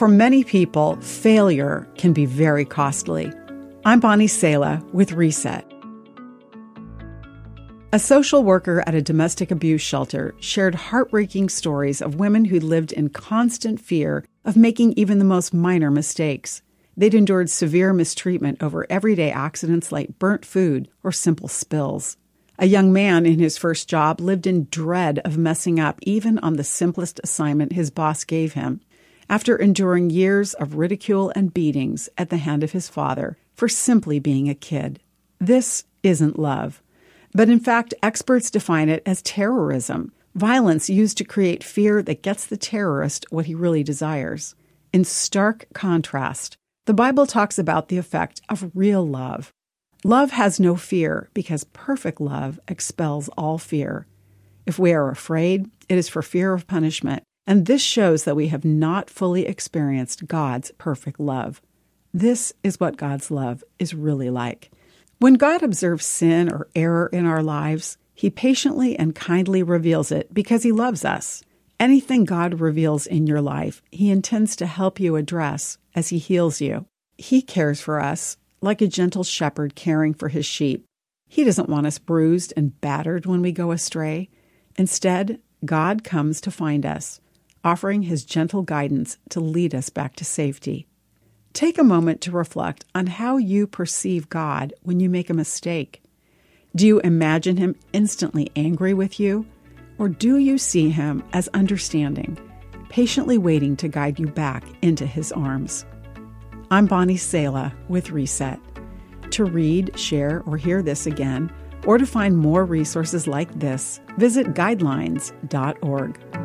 For many people, failure can be very costly. I'm Bonnie Sala with Reset. A social worker at a domestic abuse shelter shared heartbreaking stories of women who lived in constant fear of making even the most minor mistakes. They'd endured severe mistreatment over everyday accidents like burnt food or simple spills. A young man in his first job lived in dread of messing up even on the simplest assignment his boss gave him. After enduring years of ridicule and beatings at the hand of his father for simply being a kid. This isn't love. But in fact, experts define it as terrorism, violence used to create fear that gets the terrorist what he really desires. In stark contrast, the Bible talks about the effect of real love. Love has no fear because perfect love expels all fear. If we are afraid, it is for fear of punishment, and this shows that we have not fully experienced God's perfect love. This is what God's love is really like. When God observes sin or error in our lives, He patiently and kindly reveals it because He loves us. Anything God reveals in your life, He intends to help you address as He heals you. He cares for us like a gentle shepherd caring for his sheep. He doesn't want us bruised and battered when we go astray. Instead, God comes to find us, offering His gentle guidance to lead us back to safety. Take a moment to reflect on how you perceive God when you make a mistake. Do you imagine Him instantly angry with you? Or do you see Him as understanding, patiently waiting to guide you back into His arms? I'm Bonnie Sala with Reset. To read, share, or hear this again, or to find more resources like this, visit guidelines.org.